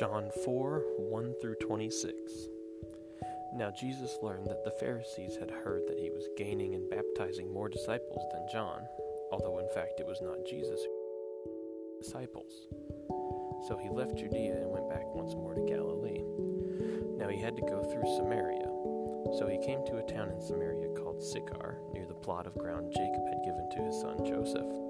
John 4 1 through 26. Now Jesus learned that the Pharisees had heard that he was gaining and baptizing more disciples than John, although in fact it was not Jesus who disciples. So he left Judea and went back once more to Galilee. Now he had to go through Samaria. So he came to a town in Samaria called Sychar, near the plot of ground Jacob had given to his son Joseph.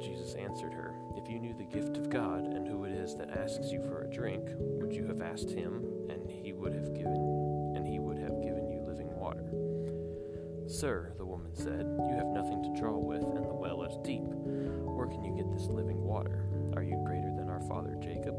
Jesus answered her, If you knew the gift of God and who it is that asks you for a drink, would you have asked him, and he would have given and he would have given you living water? Sir, the woman said, you have nothing to draw with, and the well is deep. Where can you get this living water? Are you greater than our father Jacob,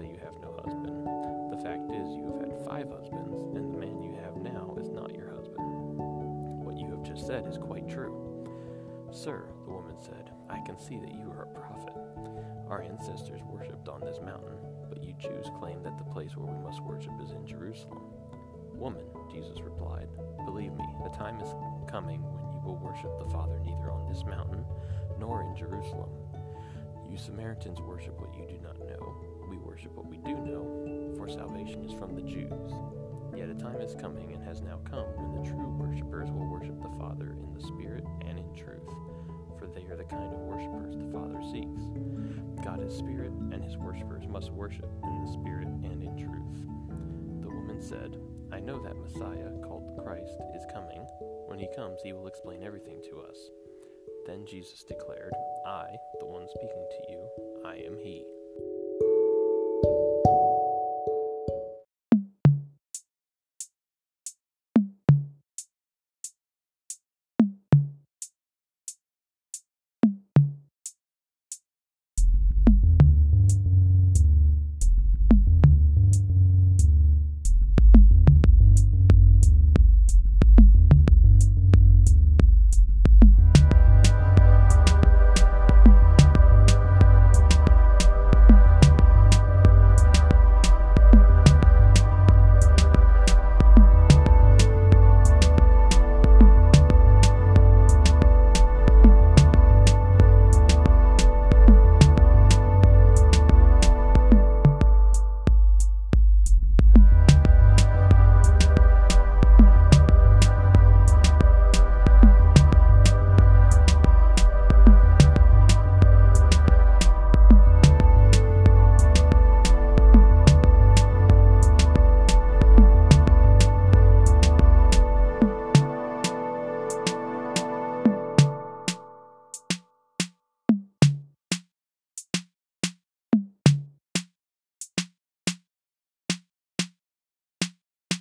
Say you have no husband. The fact is, you have had five husbands, and the man you have now is not your husband. What you have just said is quite true. Sir, the woman said, I can see that you are a prophet. Our ancestors worshipped on this mountain, but you Jews claim that the place where we must worship is in Jerusalem. Woman, Jesus replied, believe me, the time is coming when you will worship the Father neither on this mountain nor in Jerusalem. You Samaritans worship what you do not know. We worship what we do know, for salvation is from the Jews. Yet a time is coming and has now come when the true worshippers will worship the Father in the Spirit and in truth, for they are the kind of worshippers the Father seeks. God is Spirit, and his worshippers must worship in the Spirit and in truth. The woman said, I know that Messiah, called Christ, is coming. When he comes, he will explain everything to us. Then Jesus declared, I, the one speaking to you, I am He.